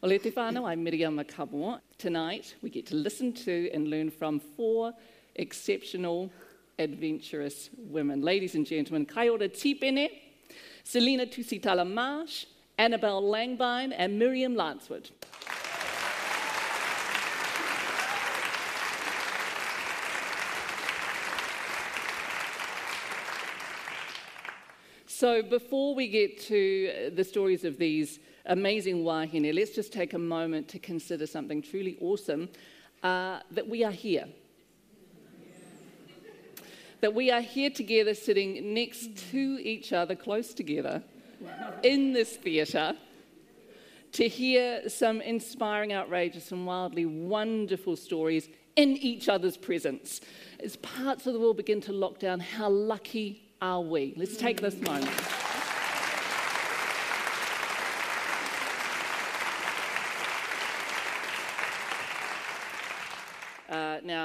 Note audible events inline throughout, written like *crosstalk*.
O le te I'm Miriama Kamo. Tonight, we get to listen to and learn from four exceptional, adventurous women. Ladies and gentlemen, Kaiora Tipene, Selina Tusitala Marsh, Annabel Langbein, and Miriam Lancewood. So, before we get to the stories of these amazing wahine, let's just take a moment to consider something truly awesome uh, that we are here. That we are here together, sitting next to each other, close together, in this theatre, to hear some inspiring, outrageous, and wildly wonderful stories in each other's presence. As parts of the world begin to lock down, how lucky are we? Let's take this moment.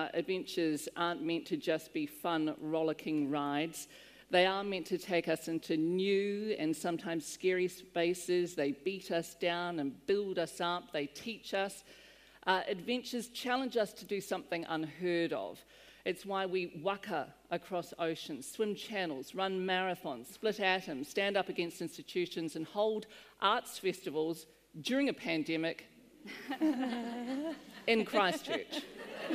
Uh, adventures aren't meant to just be fun, rollicking rides. They are meant to take us into new and sometimes scary spaces. They beat us down and build us up. They teach us. Uh, adventures challenge us to do something unheard of. It's why we waka across oceans, swim channels, run marathons, split atoms, stand up against institutions, and hold arts festivals during a pandemic *laughs* in Christchurch.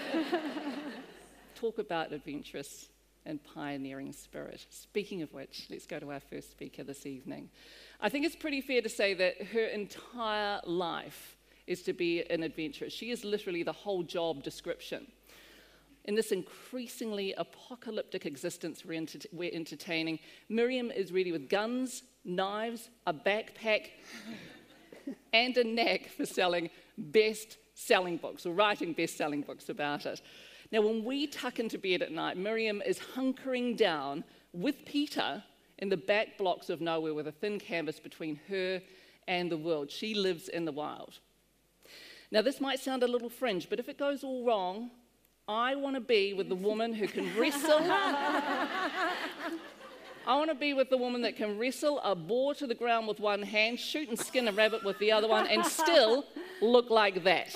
*laughs* Talk about adventurous and pioneering spirit. Speaking of which, let's go to our first speaker this evening. I think it's pretty fair to say that her entire life is to be an adventurous. She is literally the whole job description in this increasingly apocalyptic existence we're, enter- we're entertaining, Miriam is ready with guns, knives, a backpack, *laughs* and a knack for selling best selling books or writing best selling books about it. Now, when we tuck into bed at night, Miriam is hunkering down with Peter in the back blocks of nowhere with a thin canvas between her and the world. She lives in the wild. Now, this might sound a little fringe, but if it goes all wrong, I want to be with the woman who can wrestle. *laughs* I want to be with the woman that can wrestle a boar to the ground with one hand, shoot and skin a rabbit with the other one, and still look like that.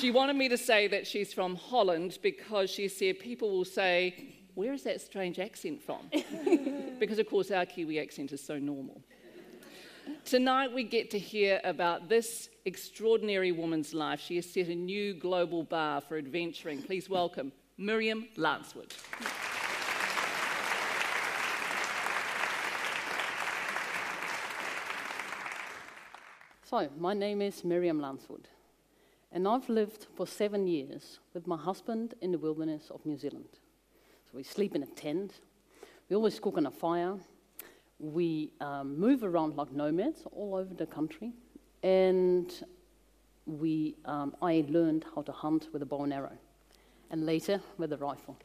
she wanted me to say that she's from Holland because she said people will say, where is that strange accent from? *laughs* because, of course, our Kiwi accent is so normal. Tonight, we get to hear about this extraordinary woman's life. She has set a new global bar for adventuring. Please welcome Miriam Lancewood. So, my name is Miriam Lancewood, and I've lived for seven years with my husband in the wilderness of New Zealand. So, we sleep in a tent. We always cook on a fire. We um, move around like nomads all over the country. And we, um, I learned how to hunt with a bow and arrow, and later with a rifle.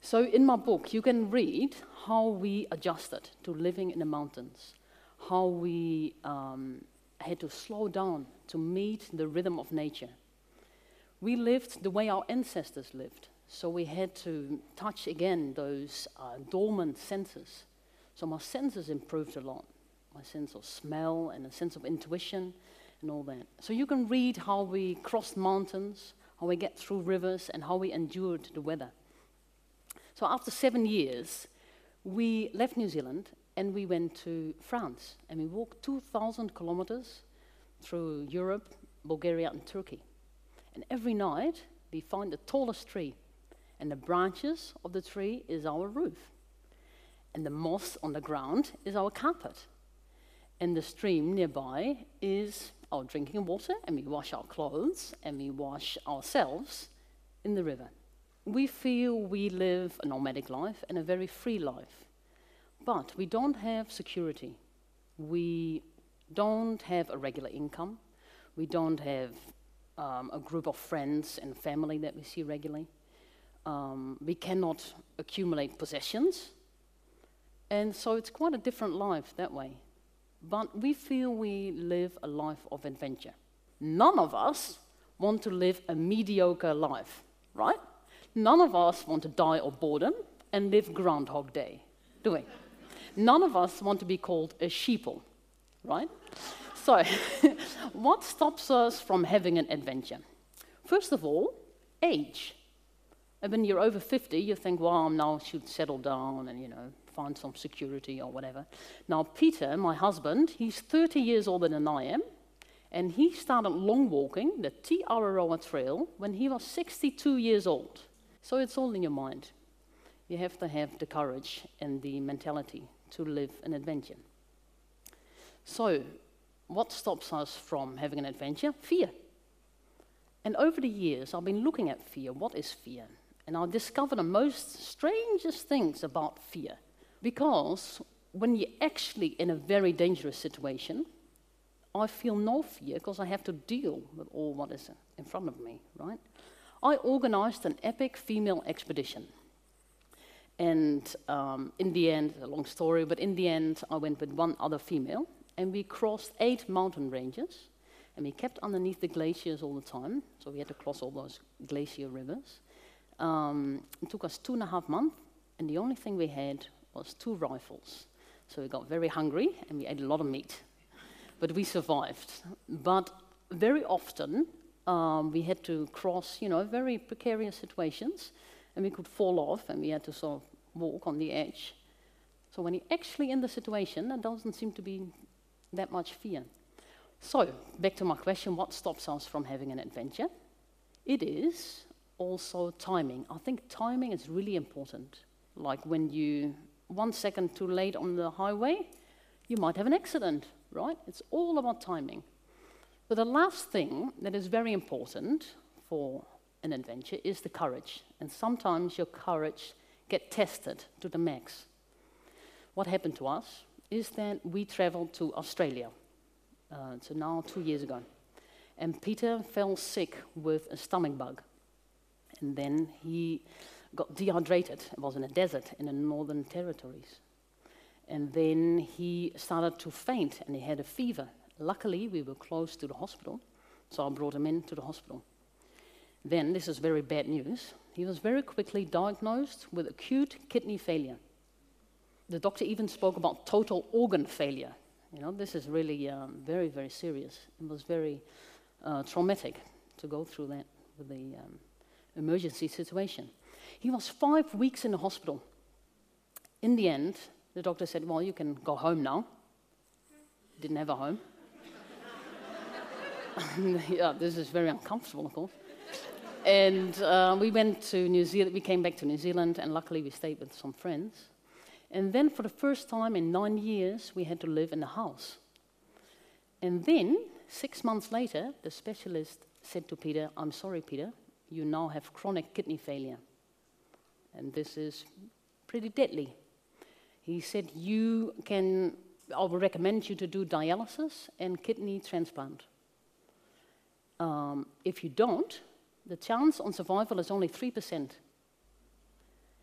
So, in my book, you can read how we adjusted to living in the mountains, how we um, had to slow down to meet the rhythm of nature. We lived the way our ancestors lived. So we had to touch again those uh, dormant senses. So my senses improved a lot my sense of smell and a sense of intuition and all that. So you can read how we crossed mountains, how we get through rivers, and how we endured the weather. So after seven years, we left New Zealand and we went to France and we walked 2,000 kilometers through Europe, Bulgaria, and Turkey. And every night we find the tallest tree and the branches of the tree is our roof. And the moss on the ground is our carpet. And the stream nearby is our drinking water, and we wash our clothes and we wash ourselves in the river. We feel we live a nomadic life and a very free life, but we don't have security. We don't have a regular income. We don't have um, a group of friends and family that we see regularly. Um, we cannot accumulate possessions. And so it's quite a different life that way. But we feel we live a life of adventure. None of us want to live a mediocre life, right? None of us want to die of boredom and live Groundhog Day, do we? None of us want to be called a sheeple, right? So, *laughs* what stops us from having an adventure? First of all, age. And when you're over 50, you think, well, now I should settle down and, you know, find some security or whatever. Now, Peter, my husband, he's 30 years older than I am, and he started long walking the Te Araroa Trail when he was 62 years old. So it's all in your mind. You have to have the courage and the mentality to live an adventure. So, what stops us from having an adventure? Fear. And over the years, I've been looking at fear. What is fear? And I discovered the most strangest things about fear. Because when you're actually in a very dangerous situation, I feel no fear because I have to deal with all what is in front of me, right? I organized an epic female expedition. And um, in the end, a long story, but in the end, I went with one other female, and we crossed eight mountain ranges, and we kept underneath the glaciers all the time, so we had to cross all those glacier rivers. Um, it took us two and a half months, and the only thing we had was two rifles. So we got very hungry, and we ate a lot of meat. But we survived. But very often, um, we had to cross, you know, very precarious situations, and we could fall off, and we had to sort of walk on the edge. So when you're actually in the situation, there doesn't seem to be that much fear. So, back to my question what stops us from having an adventure? It is also timing. I think timing is really important. Like when you one second too late on the highway, you might have an accident, right? It's all about timing. But the last thing that is very important for an adventure is the courage. And sometimes your courage get tested to the max. What happened to us is that we traveled to Australia. Uh, so now two years ago. And Peter fell sick with a stomach bug. And then he got dehydrated. Was in a desert in the northern territories. And then he started to faint and he had a fever. Luckily, we were close to the hospital, so I brought him in to the hospital. Then, this is very bad news, he was very quickly diagnosed with acute kidney failure. The doctor even spoke about total organ failure. You know, this is really um, very, very serious. It was very uh, traumatic to go through that with the um, emergency situation. He was five weeks in the hospital. In the end, the doctor said, Well, you can go home now. Didn't have a home. *laughs* yeah, this is very uncomfortable, of course. And uh, we went to New Zealand, we came back to New Zealand, and luckily we stayed with some friends. And then, for the first time in nine years, we had to live in a house. And then, six months later, the specialist said to Peter, I'm sorry, Peter, you now have chronic kidney failure and this is pretty deadly. He said, You can, I will recommend you to do dialysis and kidney transplant. Um, if you don't, the chance on survival is only 3%.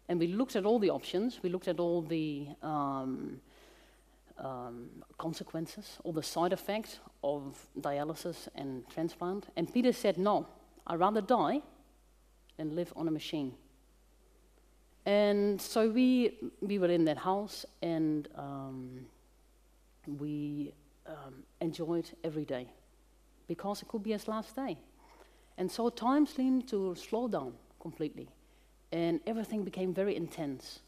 And we looked at all the options, we looked at all the um, um, consequences, all the side effects of dialysis and transplant. And Peter said, No, I'd rather die than live on a machine. And so we, we were in that house and um, we um, enjoyed every day because it could be his last day. And so time seemed to slow down completely and everything became very intense.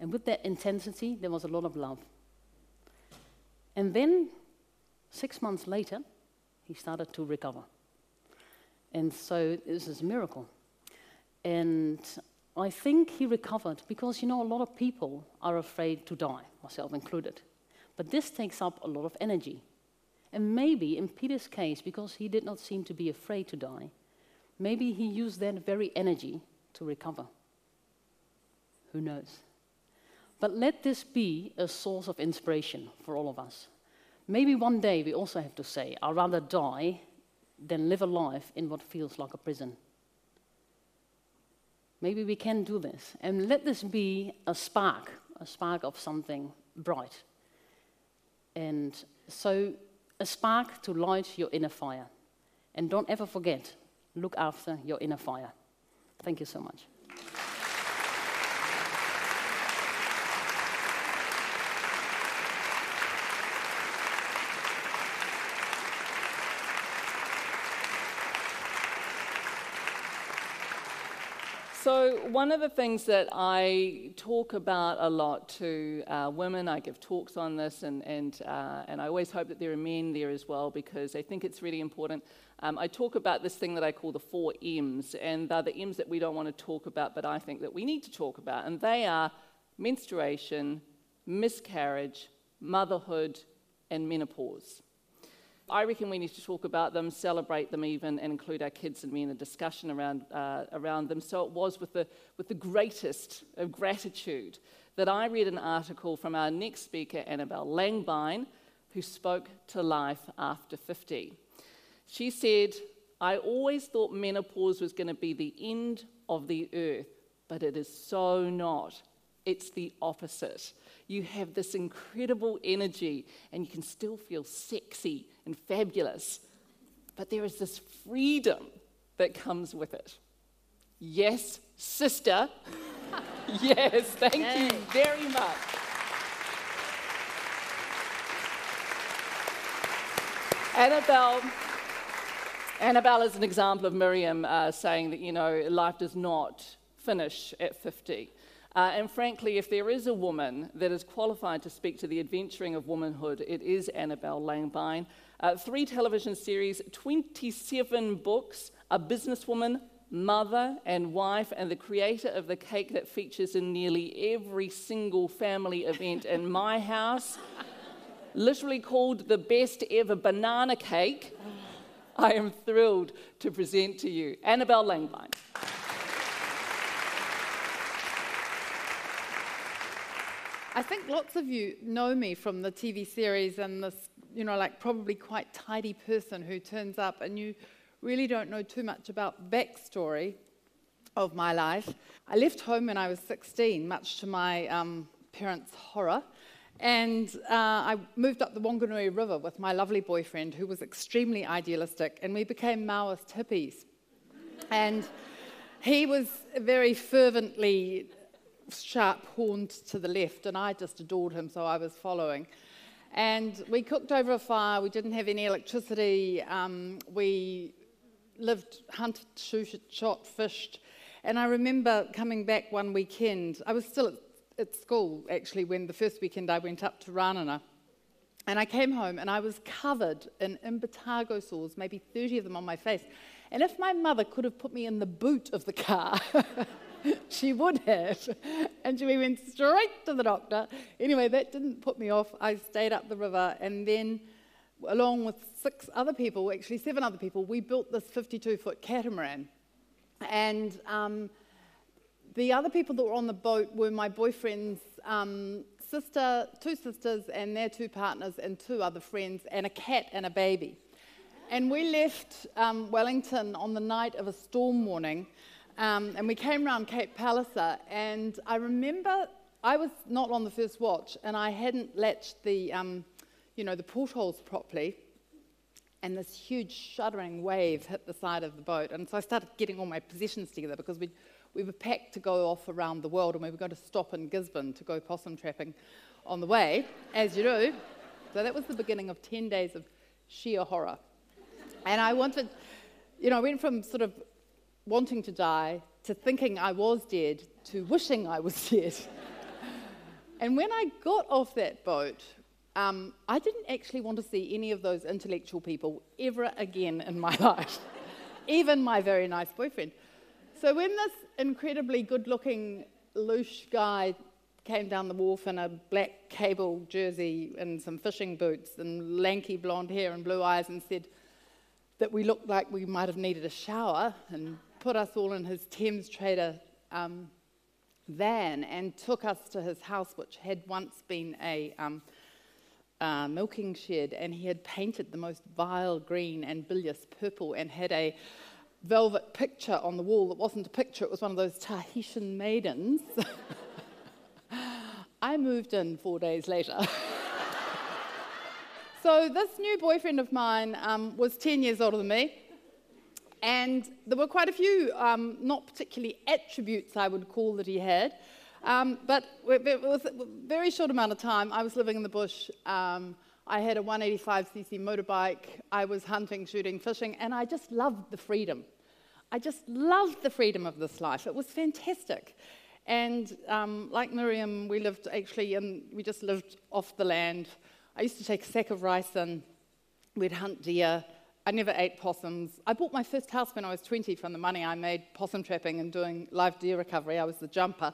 And with that intensity, there was a lot of love. And then, six months later, he started to recover. And so this is a miracle. And I think he recovered because, you know, a lot of people are afraid to die, myself included. But this takes up a lot of energy. And maybe in Peter's case, because he did not seem to be afraid to die, maybe he used that very energy to recover. Who knows? But let this be a source of inspiration for all of us. Maybe one day we also have to say, I'd rather die than live a life in what feels like a prison. Maybe we can do this. And let this be a spark, a spark of something bright. And so, a spark to light your inner fire. And don't ever forget, look after your inner fire. Thank you so much. So, one of the things that I talk about a lot to uh, women, I give talks on this, and, and, uh, and I always hope that there are men there as well because I think it's really important. Um, I talk about this thing that I call the four M's, and they're the M's that we don't want to talk about, but I think that we need to talk about. And they are menstruation, miscarriage, motherhood, and menopause. I reckon we need to talk about them, celebrate them even, and include our kids and me in a discussion around, uh, around them. So it was with the, with the greatest of gratitude that I read an article from our next speaker, Annabel Langbein, who spoke to life after 50. She said, I always thought menopause was going to be the end of the earth, but it is so not. It's the opposite. You have this incredible energy and you can still feel sexy and fabulous, but there is this freedom that comes with it. Yes, sister. *laughs* yes, thank Yay. you very much. Annabel. Annabel is an example of Miriam uh, saying that, you know, life does not finish at 50. Uh, and frankly, if there is a woman that is qualified to speak to the adventuring of womanhood, it is Annabel Langbein. Uh, three television series, 27 books, a businesswoman, mother, and wife, and the creator of the cake that features in nearly every single family event in my house, literally called the best ever banana cake. I am thrilled to present to you Annabel Langbein. I think lots of you know me from the TV series and this, you know, like probably quite tidy person who turns up and you really don't know too much about backstory of my life. I left home when I was 16, much to my um, parents' horror. And uh, I moved up the Wanganui River with my lovely boyfriend, who was extremely idealistic, and we became Maoist hippies. and he was very fervently sharp horned to the left, and I just adored him, so I was following. And we cooked over a fire, we didn't have any electricity, um, we lived, hunted, shot, fished. And I remember coming back one weekend, I was still at, at school actually when the first weekend I went up to Ranana. And I came home and I was covered in impetigo sores, maybe 30 of them on my face. And if my mother could have put me in the boot of the car, *laughs* *laughs* she would have. And we went straight to the doctor. Anyway, that didn't put me off. I stayed up the river and then, along with six other people, actually seven other people, we built this 52 foot catamaran. And um, the other people that were on the boat were my boyfriend's um, sister, two sisters, and their two partners, and two other friends, and a cat and a baby. And we left um, Wellington on the night of a storm warning um, and we came around Cape Palliser, and I remember I was not on the first watch, and I hadn't latched the, um, you know, the portholes properly, and this huge shuddering wave hit the side of the boat, and so I started getting all my possessions together because we we were packed to go off around the world, and we were going to stop in Gisborne to go possum trapping on the way, as you do. So that was the beginning of 10 days of sheer horror. And I wanted, you know, I went from sort of wanting to die to thinking I was dead to wishing I was *laughs* dead. and when I got off that boat, um, I didn't actually want to see any of those intellectual people ever again in my *laughs* life, even my very nice boyfriend. So when this incredibly good looking, louche guy came down the wharf in a black cable jersey and some fishing boots and lanky blonde hair and blue eyes and said that we looked like we might have needed a shower and put us all in his Thames Trader um, van and took us to his house, which had once been a um, uh, milking shed, and he had painted the most vile green and bilious purple and had a velvet picture on the wall that wasn't a picture, it was one of those Tahitian maidens. *laughs* I moved in four days later. *laughs* so, this new boyfriend of mine um, was 10 years older than me. And there were quite a few, um, not particularly attributes I would call that he had. Um, but it was a very short amount of time. I was living in the bush. Um, I had a 185cc motorbike. I was hunting, shooting, fishing, and I just loved the freedom. I just loved the freedom of this life. It was fantastic. And um, like Miriam, we lived actually, and we just lived off the land. I used to take a sack of rice and we'd hunt deer. I never ate possums. I bought my first house when I was 20 from the money I made possum trapping and doing live deer recovery. I was the jumper.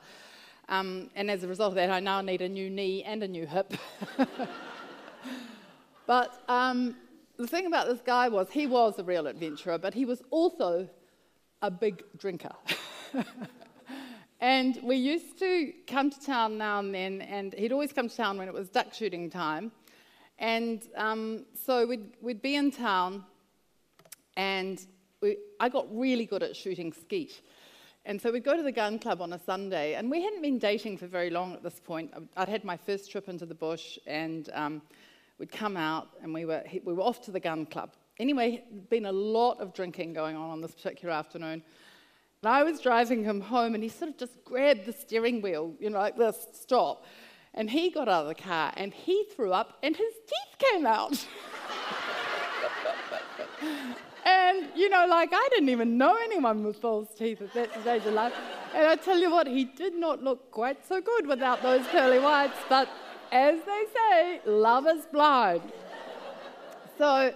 Um, and as a result of that, I now need a new knee and a new hip. *laughs* but um, the thing about this guy was he was a real adventurer, but he was also a big drinker. *laughs* and we used to come to town now and then, and he'd always come to town when it was duck shooting time. And um, so we'd, we'd be in town, and we, I got really good at shooting skeet. And so we'd go to the gun club on a Sunday, and we hadn't been dating for very long at this point. I'd had my first trip into the bush, and um, we'd come out, and we were, we were off to the gun club. Anyway, there'd been a lot of drinking going on on this particular afternoon. And I was driving him home, and he sort of just grabbed the steering wheel, you know, like this, stop. And he got out of the car, and he threw up, and his teeth came out. *laughs* And, you know, like I didn't even know anyone with false teeth at that stage of life. And I tell you what, he did not look quite so good without those pearly whites. But as they say, love is blind. So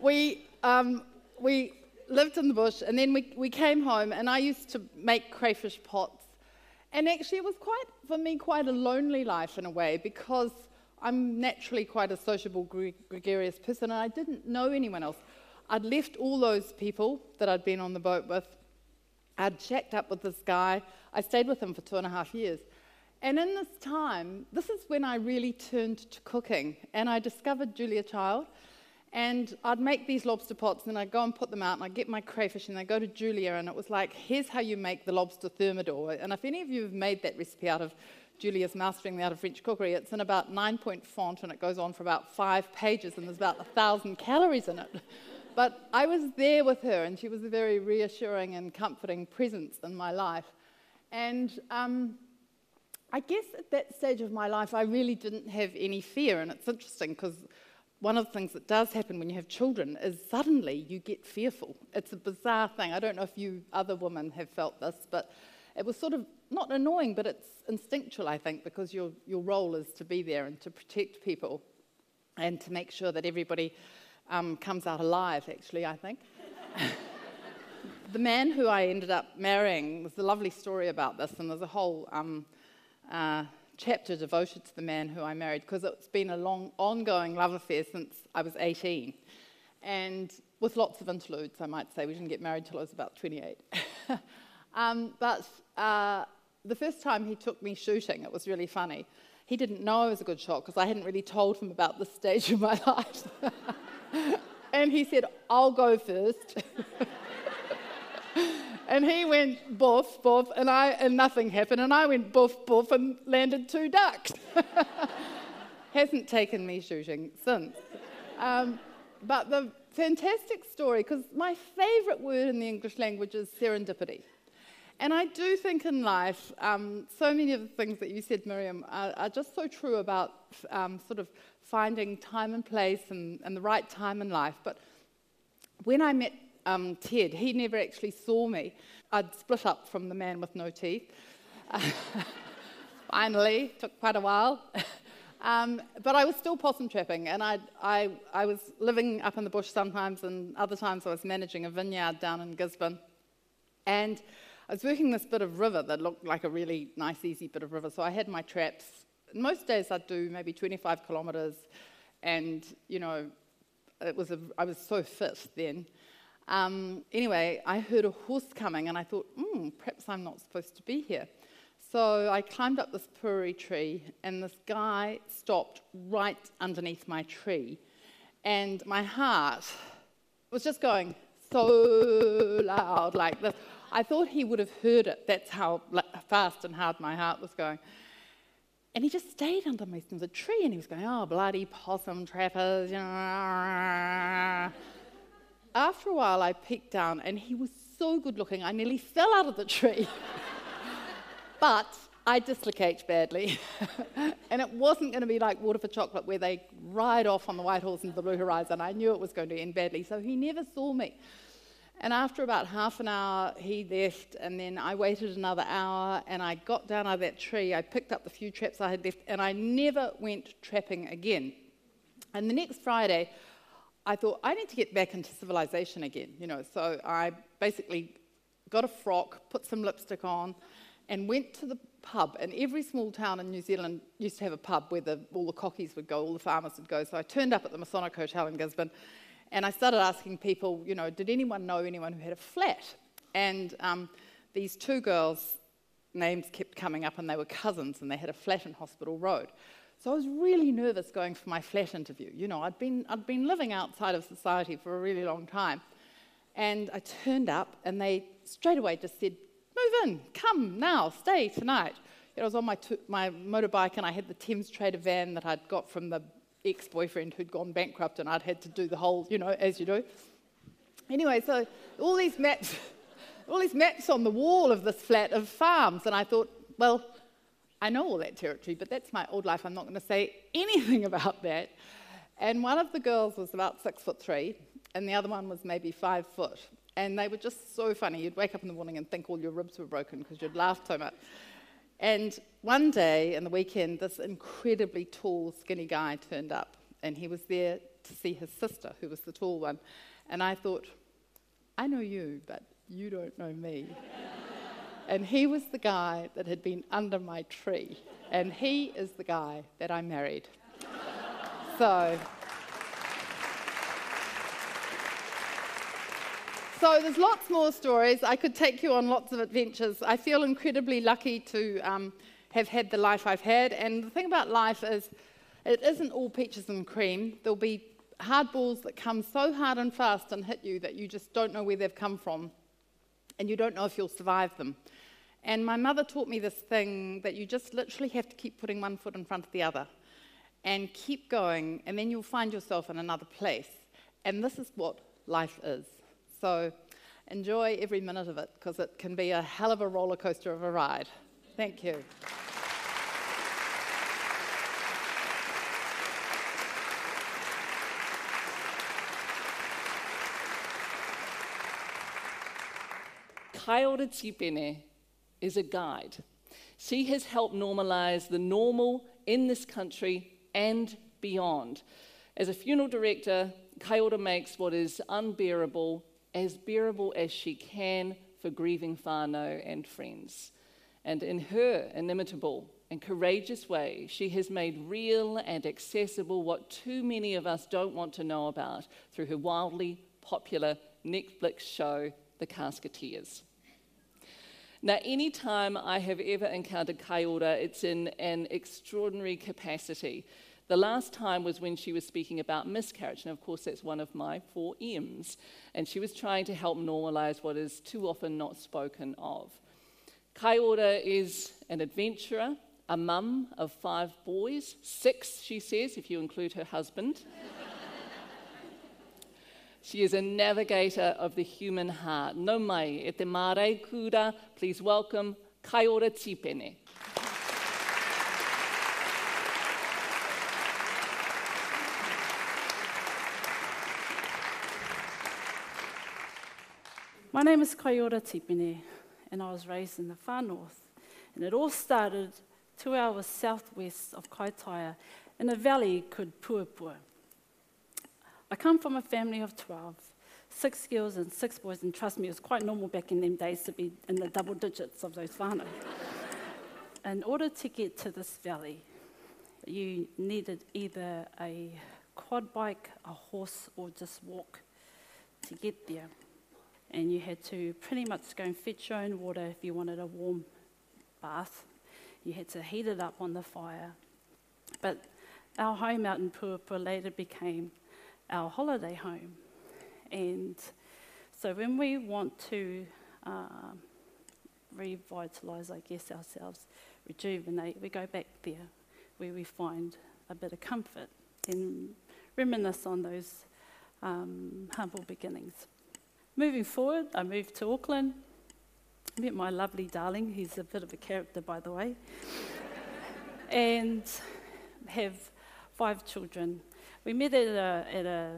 we, um, we lived in the bush and then we, we came home and I used to make crayfish pots. And actually, it was quite, for me, quite a lonely life in a way because I'm naturally quite a sociable, gregarious person and I didn't know anyone else. I'd left all those people that I'd been on the boat with. I'd checked up with this guy. I stayed with him for two and a half years. And in this time, this is when I really turned to cooking. And I discovered Julia Child. And I'd make these lobster pots, and I'd go and put them out, and I'd get my crayfish, and I'd go to Julia, and it was like, here's how you make the lobster thermidor. And if any of you have made that recipe out of Julia's Mastering the Art of French Cookery, it's in about nine point font, and it goes on for about five pages, and there's about a thousand calories in it. But I was there with her, and she was a very reassuring and comforting presence in my life. And um, I guess at that stage of my life, I really didn't have any fear. And it's interesting because one of the things that does happen when you have children is suddenly you get fearful. It's a bizarre thing. I don't know if you other women have felt this, but it was sort of not annoying, but it's instinctual, I think, because your, your role is to be there and to protect people and to make sure that everybody um, comes out alive, actually, I think. *laughs* the man who I ended up marrying, there's a lovely story about this, and there's a whole um, uh, chapter devoted to the man who I married because it's been a long, ongoing love affair since I was 18. And with lots of interludes, I might say. We didn't get married till I was about 28. *laughs* um, but uh, the first time he took me shooting, it was really funny. He didn't know I was a good shot because I hadn't really told him about this stage of my *laughs* life. and he said, I'll go first. *laughs* and he went boof, boof, and, I, and nothing happened. And I went boof, boof, and landed two ducks. *laughs* Hasn't taken me shooting since. Um, but the fantastic story, because my favorite word in the English language is serendipity. And I do think in life, um, so many of the things that you said, Miriam, are, are just so true about um, sort of finding time and place and, and, the right time in life. But when I met um, Ted, he never actually saw me. I'd split up from the man with no teeth. *laughs* Finally, took quite a while. *laughs* Um, but I was still possum trapping, and I, I, I was living up in the bush sometimes, and other times I was managing a vineyard down in Gisborne. And I was working this bit of river that looked like a really nice, easy bit of river. So I had my traps. Most days I'd do maybe 25 kilometres, and you know, it was a, I was so fit then. Um, anyway, I heard a horse coming, and I thought, hmm, perhaps I'm not supposed to be here. So I climbed up this puri tree, and this guy stopped right underneath my tree, and my heart was just going so loud like this. I thought he would have heard it. That's how fast and hard my heart was going. And he just stayed underneath the tree and he was going, oh, bloody possum trappers. After a while, I peeked down and he was so good looking, I nearly fell out of the tree. *laughs* but I dislocate badly. *laughs* and it wasn't going to be like Water for Chocolate where they ride off on the white horse into the blue horizon. I knew it was going to end badly. So he never saw me. And after about half an hour, he left, and then I waited another hour, and I got down out of that tree. I picked up the few traps I had left, and I never went trapping again. And the next Friday, I thought, I need to get back into civilization again, you know. So I basically got a frock, put some lipstick on, and went to the pub. And every small town in New Zealand used to have a pub where the, all the cockies would go, all the farmers would go. So I turned up at the Masonic Hotel in Gisborne and I started asking people, you know, did anyone know anyone who had a flat? And um, these two girls' names kept coming up, and they were cousins, and they had a flat in Hospital Road. So I was really nervous going for my flat interview. You know, I'd been, I'd been living outside of society for a really long time. And I turned up, and they straight away just said, Move in, come now, stay tonight. You know, I was on my, my motorbike, and I had the Thames Trader van that I'd got from the ex boyfriend who'd gone bankrupt, and I'd had to do the whole, you know, as you do. Anyway, so all these maps, *laughs* all these maps on the wall of this flat of farms, and I thought, well, I know all that territory, but that's my old life. I'm not going to say *laughs* anything about that. And one of the girls was about six foot three, and the other one was maybe five foot. And they were just so funny. You'd wake up in the morning and think all your ribs were broken because you'd laughed so much. And one day in the weekend, this incredibly tall, skinny guy turned up, and he was there to see his sister, who was the tall one. And I thought, I know you, but you don't know me. *laughs* and he was the guy that had been under my tree, and he is the guy that I married. *laughs* so. So there's lots more stories. I could take you on lots of adventures. I feel incredibly lucky to um, have had the life I've had. And the thing about life is, it isn't all peaches and cream. There'll be hard balls that come so hard and fast and hit you that you just don't know where they've come from, and you don't know if you'll survive them. And my mother taught me this thing that you just literally have to keep putting one foot in front of the other and keep going, and then you'll find yourself in another place. And this is what life is. So enjoy every minute of it because it can be a hell of a roller coaster of a ride. Thank you. Kaiora Tipene is a guide. She has helped normalize the normal in this country and beyond. As a funeral director, Kaiora makes what is unbearable as bearable as she can for grieving whānau and friends. And in her inimitable and courageous way, she has made real and accessible what too many of us don't want to know about through her wildly popular Netflix show, The Casketeers. Now, any time I have ever encountered Kaiora, it's in an extraordinary capacity. The last time was when she was speaking about miscarriage, and of course, that's one of my four M's. And she was trying to help normalize what is too often not spoken of. Kaiora is an adventurer, a mum of five boys, six, she says, if you include her husband. *laughs* she is a navigator of the human heart. No mai, e te mare kura, please welcome Kaiora Tipene. My name is Kaiora Tipene, and I was raised in the far north. And it all started two hours southwest of Kaitaia in a valley called Puapua. I come from a family of 12, six girls and six boys, and trust me, it was quite normal back in them days to be in the double digits of those whānau. *laughs* in order to get to this valley, you needed either a quad bike, a horse, or just walk to get there and you had to pretty much go and fetch your own water if you wanted a warm bath. You had to heat it up on the fire. But our home out in Puapua later became our holiday home. And so when we want to um, revitalise, I guess, ourselves, rejuvenate, we go back there where we find a bit of comfort and reminisce on those um, humble beginnings. Moving forward, I moved to Auckland. Met my lovely darling, he's a bit of a character, by the way, *laughs* and have five children. We met at a, at a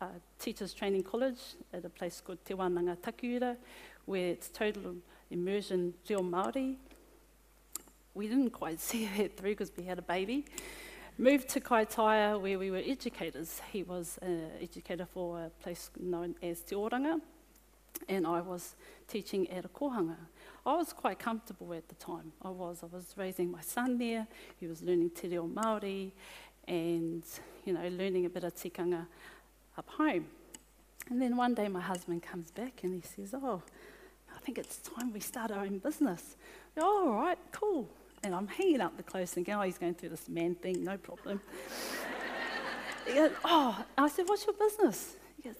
uh, teachers training college at a place called Te Wānanga Takiura, where it's total immersion reo Māori. We didn't quite *laughs* see that through because we had a baby. Moved to Kaitaia, where we were educators. He was an educator for a place known as Te Oranga, and I was teaching at a kohanga. I was quite comfortable at the time. I was. I was raising my son there. He was learning te reo Māori and, you know, learning a bit of tikanga up home. And then one day my husband comes back and he says, oh, I think it's time we start our own business. Oh, all right, cool. And I'm hanging up the clothes thinking, oh, he's going through this man thing, no problem. *laughs* he goes, oh, I said, what's your business? He goes,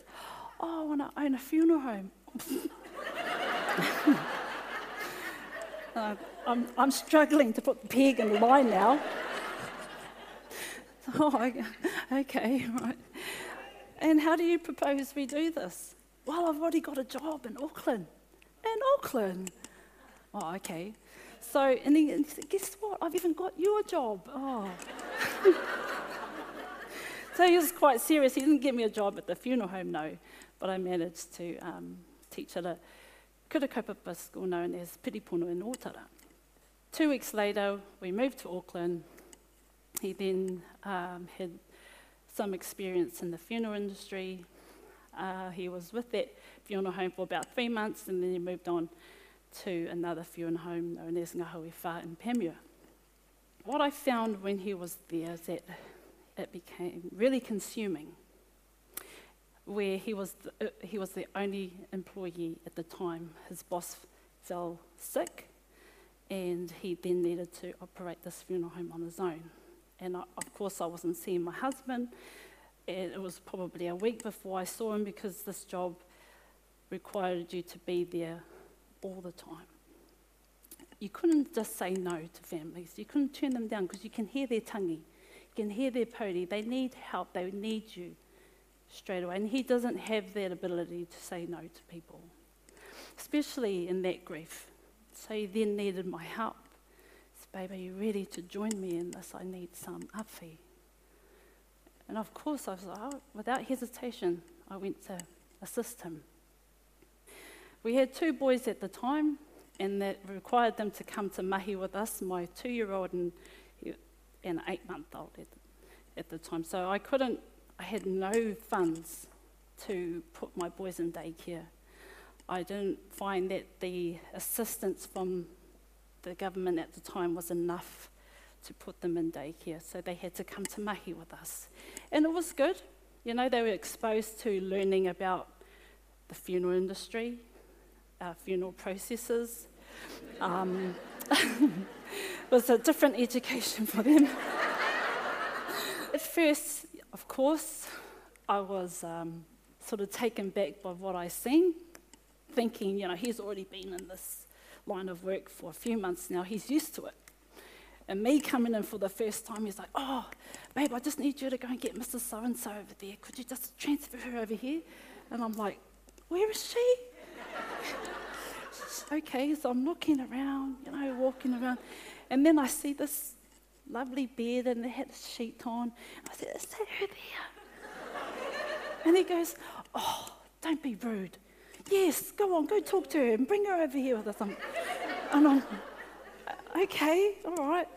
oh, I want to own a funeral home. *laughs* uh, I'm, I'm struggling to put the peg in the line now. *laughs* oh, okay, right. And how do you propose we do this? Well, I've already got a job in Auckland. In Auckland. Oh, okay. So, and he, said, guess what? I've even got you a job. Oh. *laughs* so he was quite serious. He didn't get me a job at the funeral home, no, but I managed to um, teach at a kura kaupapa school known as Piripono in Otara. Two weeks later, we moved to Auckland. He then um, had some experience in the funeral industry. Uh, he was with that funeral home for about three months and then he moved on to another funeral home known as Ngahui in Panmure. What I found when he was there is that it became really consuming, where he was the, uh, he was the only employee at the time. His boss fell sick and he then needed to operate this funeral home on his own. And I, of course, I wasn't seeing my husband. And it was probably a week before I saw him because this job required you to be there all the time. You couldn't just say no to families. You couldn't turn them down because you can hear their tangi. You can hear their pody. They need help. They need you straight away. And he doesn't have that ability to say no to people, especially in that grief. So he then needed my help. Babe, are you ready to join me in this? I need some awhi. And of course, I was like, oh, without hesitation, I went to assist him. We had two boys at the time, and that required them to come to mahi with us, my two year old and, an eight month old at, at the time. So I couldn't, I had no funds to put my boys in daycare. I didn't find that the assistance from the government at the time was enough to put them in daycare, so they had to come to mahi with us. And it was good. You know, they were exposed to learning about the funeral industry, uh, funeral processes. Um, *laughs* it was a different education for them. *laughs* at first, of course, I was um, sort of taken back by what I seen, thinking, you know, he's already been in this line of work for a few months now. He's used to it. And me coming in for the first time, he's like, oh, babe, I just need you to go and get Mrs. So and so over there. Could you just transfer her over here? And I'm like, where is she? *laughs* okay, so I'm looking around, you know, walking around. And then I see this lovely bed and they had a sheet on. I said, is that her there? *laughs* and he goes, oh, don't be rude. Yes, go on, go talk to her and bring her over here with us. And I'm, okay, all right.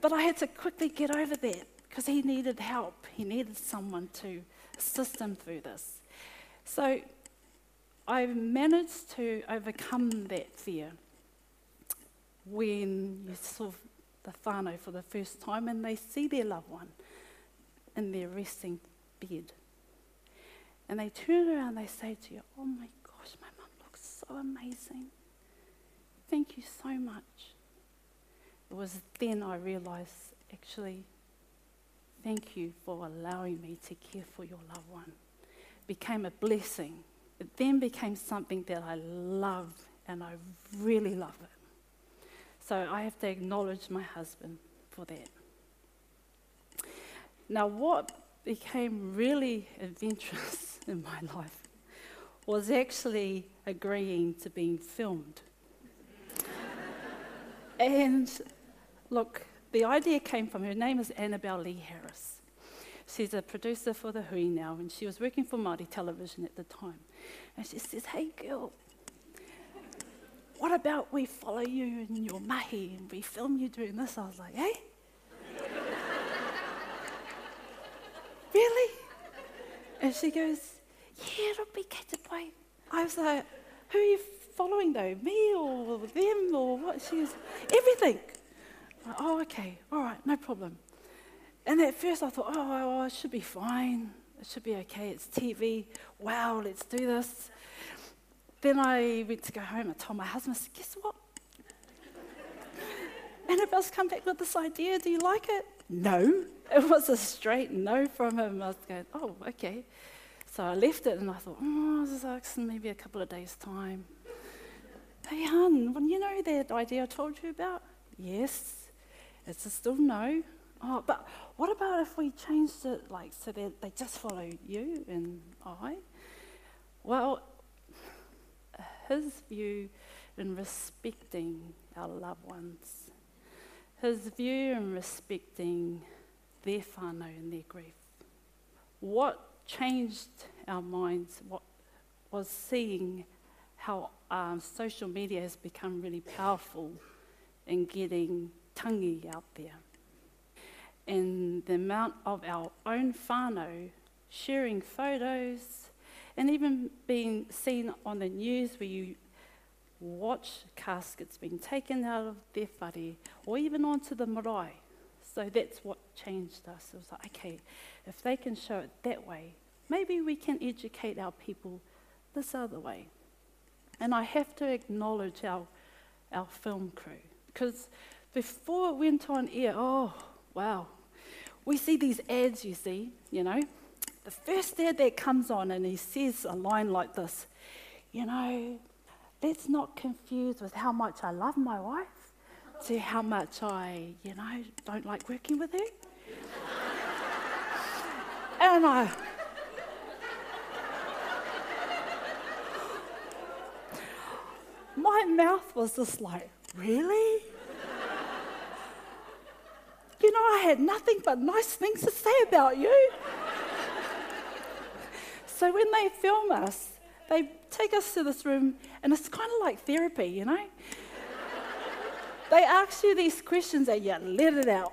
But I had to quickly get over that because he needed help. He needed someone to assist him through this. So I managed to overcome that fear when you saw the whānau for the first time and they see their loved one in their resting bed. And they turn around, and they say to you, Oh my gosh, my mum looks so amazing. Thank you so much. It was then I realized actually, thank you for allowing me to care for your loved one. It became a blessing. It then became something that I love and I really love it. So I have to acknowledge my husband for that. Now, what became really adventurous *laughs* in my life was actually agreeing to being filmed. *laughs* and look, the idea came from her name is Annabelle Lee Harris. She's a producer for The Hui now, and she was working for Māori television at the time. And she says, Hey, girl, what about we follow you in your mahi and we film you doing this? I was like, Hey? Eh? *laughs* really? And she goes, Yeah, it'll be Katapai. I was like, Who are you following though? Me or them or what? She goes, Everything. Like, oh, okay, all right, no problem. And at first I thought, oh, oh, it should be fine. It should be okay. It's TV. Wow, let's do this. Then I went to go home. I told my husband, I said, guess what? *laughs* Annabel's come back with this idea. Do you like it? No. It was a straight no from him. I was going, oh, okay. So I left it and I thought, oh, this is maybe a couple of days' time. Hey, hun, well, you know that idea I told you about? Yes. It's a still no. Oh, but what about if we changed it like so that they just follow you and I? Well, his view in respecting our loved ones, his view in respecting their whānau and their grief. What changed our minds what was seeing how um, social media has become really powerful in getting tangi out there. And the amount of our own whānau sharing photos and even being seen on the news where you watch caskets being taken out of their whare or even onto the marae. So that's what changed us. It was like, okay, if they can show it that way, maybe we can educate our people this other way. And I have to acknowledge our, our film crew because before it went on air, oh, wow. We see these ads, you see, you know. The first ad that comes on, and he says a line like this You know, let's not confuse with how much I love my wife to how much I, you know, don't like working with her. *laughs* and I. My mouth was just like, really? You know, I had nothing but nice things to say about you. *laughs* so when they film us, they take us to this room, and it's kind of like therapy, you know? they ask you these questions and you let it out.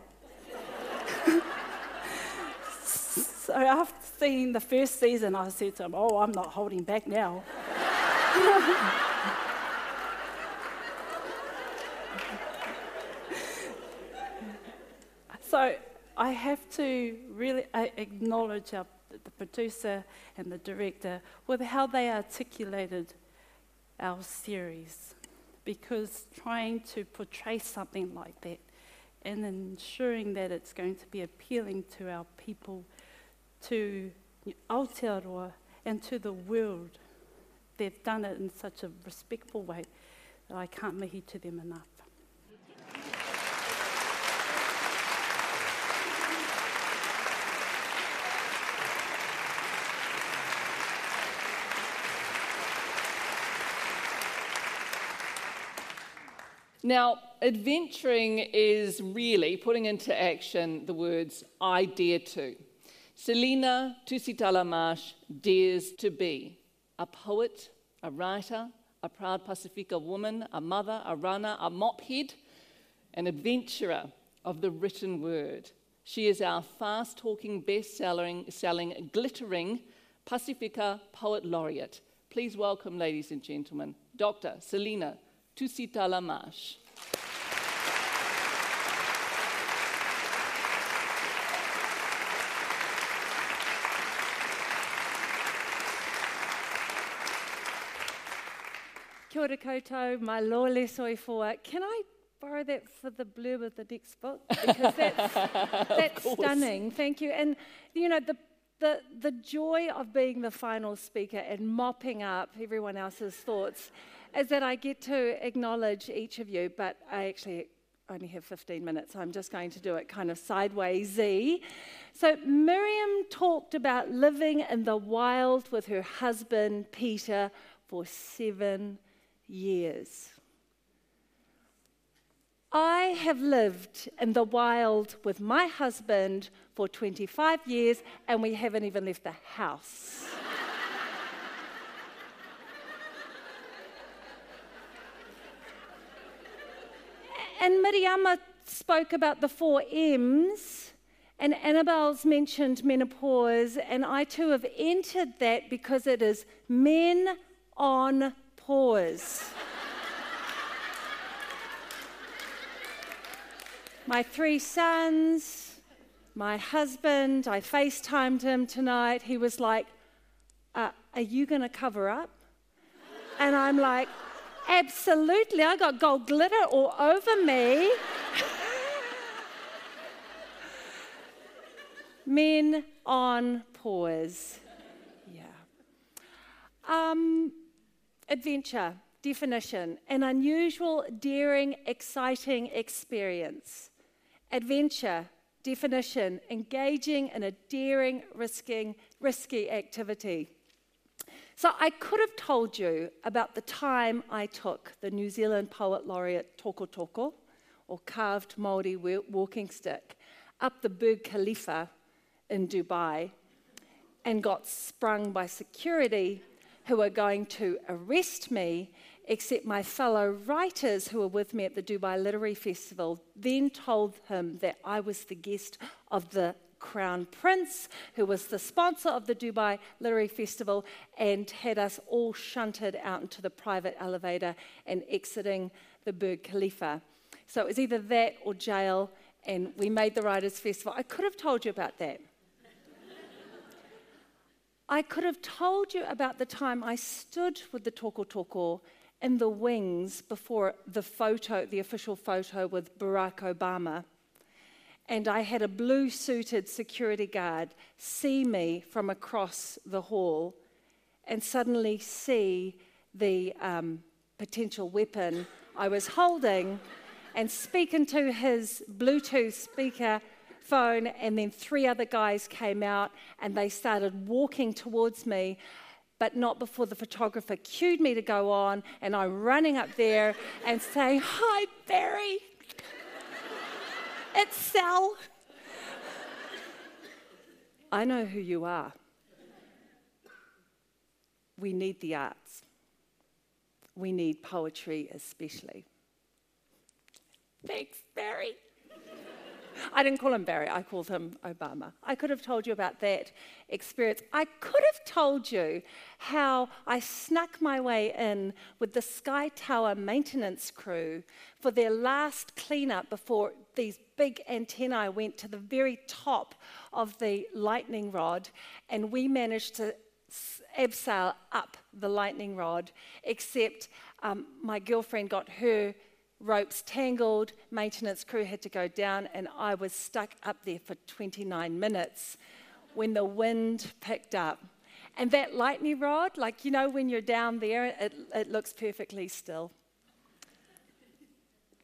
*laughs* so after seeing the first season, I said to them, Oh, I'm not holding back now. *laughs* So I have to really uh, acknowledge our, the producer and the director with how they articulated our series because trying to portray something like that and ensuring that it's going to be appealing to our people, to Aotearoa, and to the world, they've done it in such a respectful way that I can't mihi to them enough. Now, adventuring is really putting into action the words I dare to. Selina Tusitala Marsh dares to be a poet, a writer, a proud Pacifica woman, a mother, a runner, a mophead, an adventurer of the written word. She is our fast talking, best selling, glittering Pacifica Poet Laureate. Please welcome, ladies and gentlemen, Dr. Selina Tusitala Marsh. Kia ora koutou, my lole soifua. Can I borrow that for the blurb of the next book? Because that's, *laughs* that's stunning. Thank you. And, you know, the, the, the joy of being the final speaker and mopping up everyone else's thoughts is that I get to acknowledge each of you, but I actually only have 15 minutes. So I'm just going to do it kind of sideways Z. So Miriama talked about living in the wild with her husband, Peter, for seven years. I I have lived in the wild with my husband for 25 years and we haven't even left the house. And Miriama spoke about the four M's, and Annabel's mentioned menopause, and I too have entered that because it is men on pause. my three sons, my husband, I FaceTimed him tonight. He was like, uh, Are you going to cover up? And I'm like, Absolutely. I got gold glitter all over me. Men on pause. Yeah. Um, adventure, definition an unusual, daring, exciting experience. Adventure, definition engaging in a daring, risking, risky activity. So I could have told you about the time I took the New Zealand Poet Laureate Toko Toko, or carved Māori walking stick, up the Burj Khalifa in Dubai and got sprung by security who were going to arrest me, except my fellow writers who were with me at the Dubai Literary Festival then told him that I was the guest of the Crown Prince, who was the sponsor of the Dubai Literary Festival, and had us all shunted out into the private elevator and exiting the Burj Khalifa. So it was either that or jail, and we made the Writers' Festival. I could have told you about that. *laughs* I could have told you about the time I stood with the Toko Toko in the wings before the photo, the official photo with Barack Obama and I had a blue suited security guard see me from across the hall and suddenly see the um, potential weapon I was holding and speak into his Bluetooth speaker phone. And then three other guys came out and they started walking towards me. But not before the photographer cued me to go on, and I'm running up there and saying, Hi, Barry at Sal. I know who you are. We need the arts. We need poetry especially. Thanks, Barry. I didn't call him Barry, I called him Obama. I could have told you about that experience. I could have told you how I snuck my way in with the Sky Tower maintenance crew for their last cleanup before these big antennae went to the very top of the lightning rod, and we managed to abseil up the lightning rod, except um, my girlfriend got her ropes tangled, maintenance crew had to go down, and I was stuck up there for 29 minutes when the wind picked up. And that lightning rod, like you know, when you're down there, it, it looks perfectly still.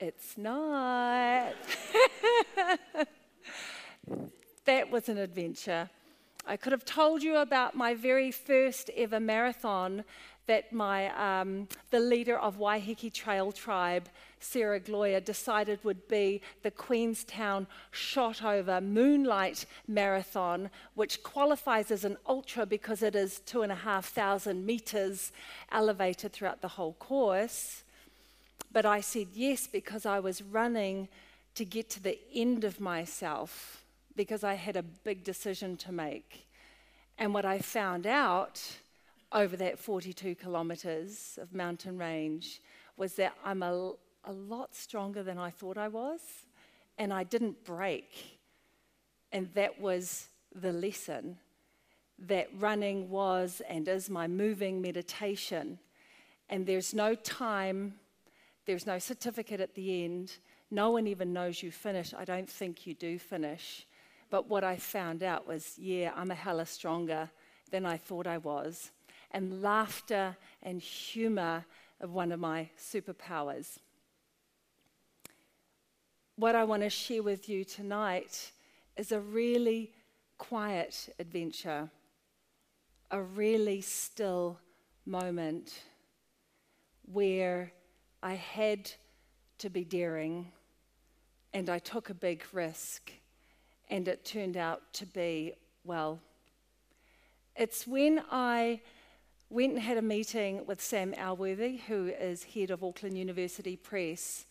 It's not. *laughs* that was an adventure. I could have told you about my very first ever marathon that my, um, the leader of Waiheke Trail Tribe, Sarah Gloria, decided would be the Queenstown Shotover Moonlight Marathon, which qualifies as an ultra because it is two and a half thousand meters elevated throughout the whole course. But I said yes because I was running to get to the end of myself because I had a big decision to make. And what I found out over that 42 kilometres of mountain range was that I'm a, a lot stronger than I thought I was, and I didn't break. And that was the lesson that running was and is my moving meditation. And there's no time there's no certificate at the end. No one even knows you finish. I don't think you do finish. But what I found out was, yeah, I'm a hella stronger than I thought I was. And laughter and humor are one of my superpowers. What I want to share with you tonight is a really quiet adventure, a really still moment where I had to be daring. and I took a big risk, and it turned out to be, well, it's when I went and had a meeting with Sam Elworthy, who is head of Auckland University Press,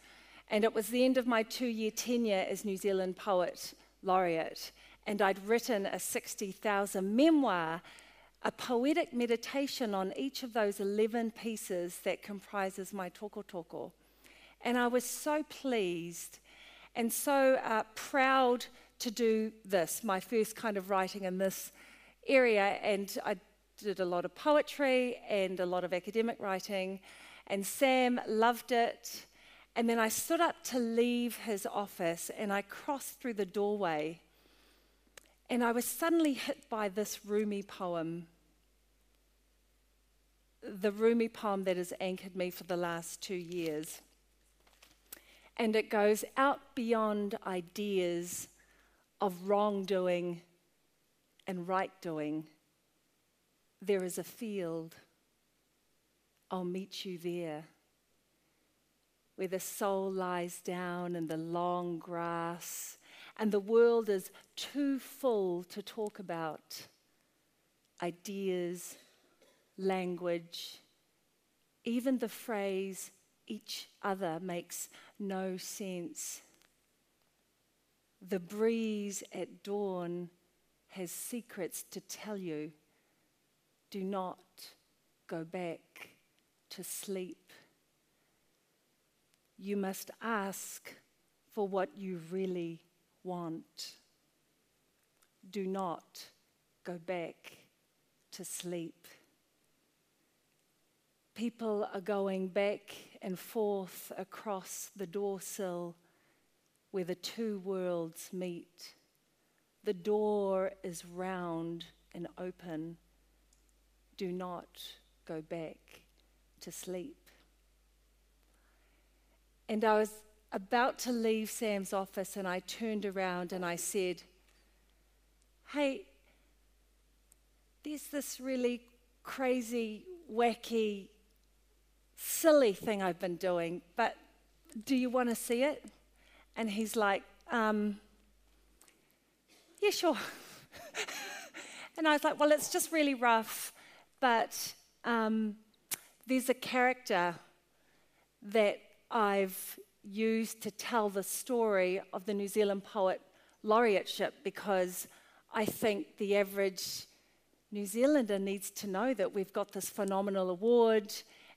and it was the end of my two year tenure as New Zealand Poet Laureate, and I'd written a 60,000 memoir a poetic meditation on each of those 11 pieces that comprises my toko toko. And I was so pleased and so uh, proud to do this, my first kind of writing in this area. And I did a lot of poetry and a lot of academic writing. And Sam loved it. And then I stood up to leave his office and I crossed through the doorway. And I was suddenly hit by this Rumi poem the Rumi poem that has anchored me for the last two years. And it goes out beyond ideas of wrongdoing and right doing. There is a field. I'll meet you there. Where the soul lies down in the long grass, and the world is too full to talk about ideas language, even the phrase each other makes no sense. The breeze at dawn has secrets to tell you. Do not go back to sleep. You must ask for what you really want. Do not go back to sleep. People are going back and forth across the door sill where the two worlds meet. The door is round and open. Do not go back to sleep. And I was about to leave Sam's office and I turned around and I said, Hey, there's this really crazy, wacky silly thing I've been doing, but do you want to see it? And he's like, um, yeah, sure. *laughs* and I was like, well, it's just really rough, but um, there's a character that I've used to tell the story of the New Zealand Poet Laureateship because I think the average New Zealander needs to know that we've got this phenomenal award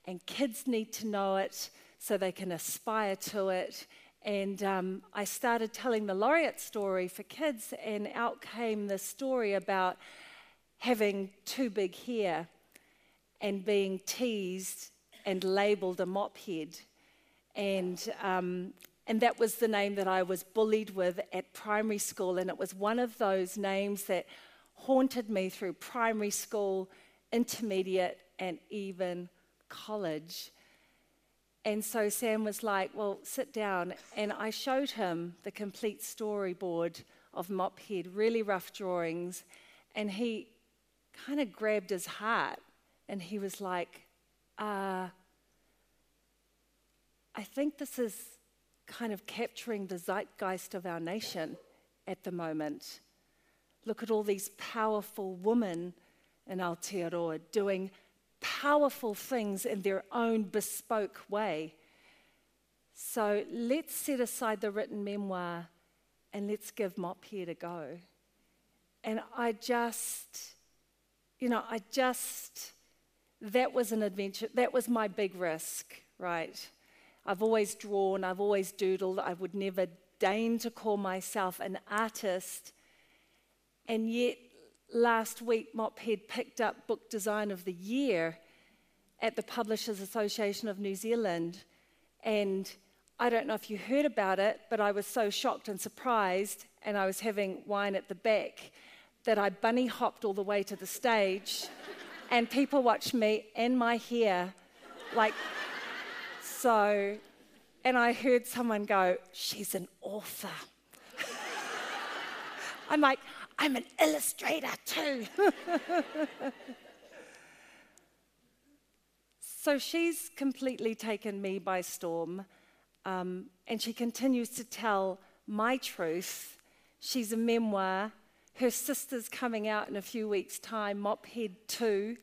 and kids need to know it so they can aspire to it. And um, I started telling the laureate story for kids, and out came the story about having too big hair and being teased and labeled a mop head. And, um, and that was the name that I was bullied with at primary school. And it was one of those names that haunted me through primary school, intermediate, and even college. And so Sam was like, Well, sit down. And I showed him the complete storyboard of Mophead, really rough drawings. And he kind of grabbed his heart and he was like, uh, I think this is kind of capturing the zeitgeist of our nation at the moment. Look at all these powerful women in Aotearoa doing powerful things in their own bespoke way. So let's set aside the written memoir and let's give Mophead a go. And I just, you know, I just, that was an adventure. That was my big risk, right? I've always drawn, I've always doodled. I would never deign to call myself an artist. And yet, last week, Mophead picked up Book Design of the Year at the Publishers Association of New Zealand. And I don't know if you heard about it, but I was so shocked and surprised, and I was having wine at the back, that I bunny hopped all the way to the stage, *laughs* and people watched me and my hair, like so. And I heard someone go, She's an author. *laughs* I'm like, I'm an illustrator too. *laughs* so she's completely taken me by storm, um, and she continues to tell My Truth. She's a memoir. Her sister's coming out in a few weeks' time, Mophead Tu,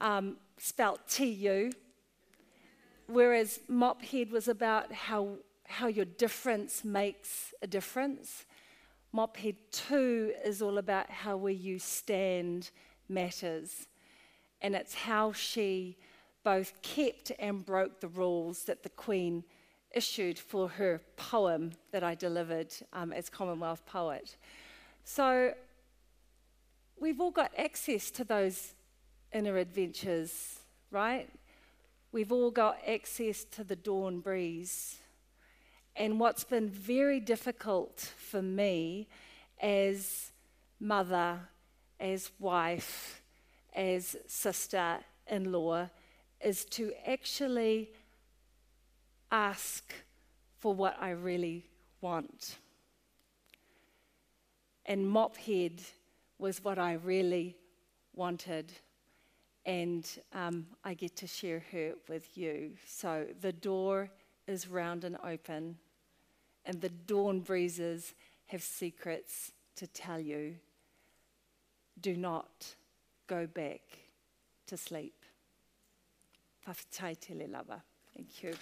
um, spelt T U. Whereas Mophead was about how, how your difference makes a difference. Mophead Tu is all about how where you stand matters. And it's how she both kept and broke the rules that the Queen issued for her poem that I delivered um, as Commonwealth poet. So we've all got access to those inner adventures, right? We've all got access to the dawn breeze. And what's been very difficult for me as mother, as wife, as sister in law is to actually ask for what I really want. And Mophead was what I really wanted. And um, I get to share her with you. So the door is round and open, and the dawn breezes have secrets to tell you. Do not go back to sleep. Thank you.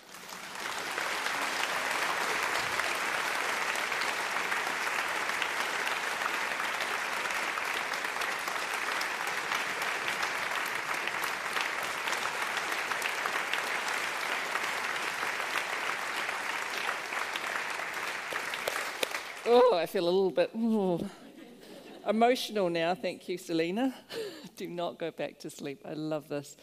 Oh, I feel a little bit oh, emotional now. Thank you, Selina. *laughs* Do not go back to sleep. I love this.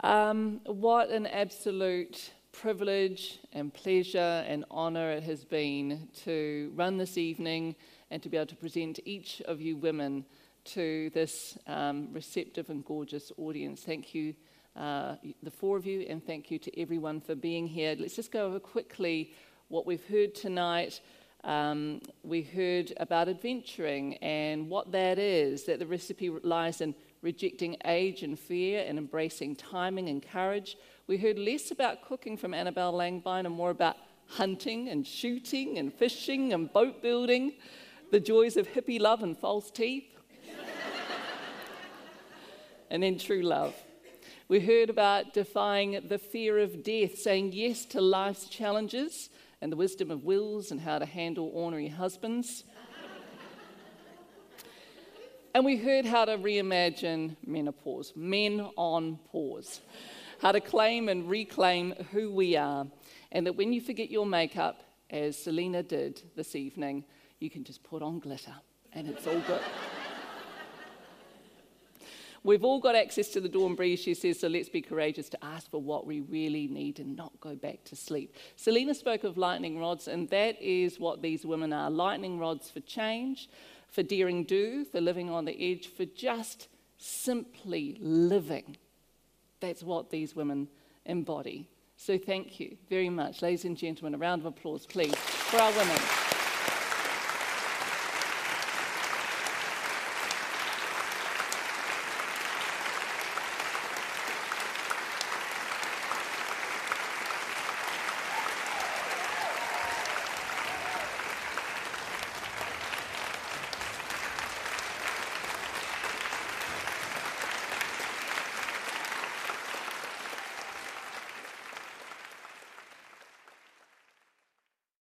Um, what an absolute privilege and pleasure and honour it has been to run this evening and to be able to present each of you women to this um, receptive and gorgeous audience. Thank you, uh, the four of you, and thank you to everyone for being here. Let's just go over quickly what we've heard tonight. Um, we heard about adventuring and what that is, that the recipe lies in rejecting age and fear and embracing timing and courage. We heard less about cooking from Annabel Langbein and more about hunting and shooting and fishing and boat building, the joys of hippie love and false teeth, *laughs* and then true love. We heard about defying the fear of death, saying yes to life's challenges and the wisdom of wills and how to handle ornery husbands. and we heard how to reimagine menopause, men on pause, how to claim and reclaim who we are, and that when you forget your makeup, as Selina did this evening, you can just put on glitter and it's all good. We've all got access to the dawn breeze, she says, so let's be courageous to ask for what we really need and not go back to sleep. Selina spoke of lightning rods, and that is what these women are lightning rods for change, for daring do, for living on the edge, for just simply living. That's what these women embody. So thank you very much. Ladies and gentlemen, a round of applause, please, for our women.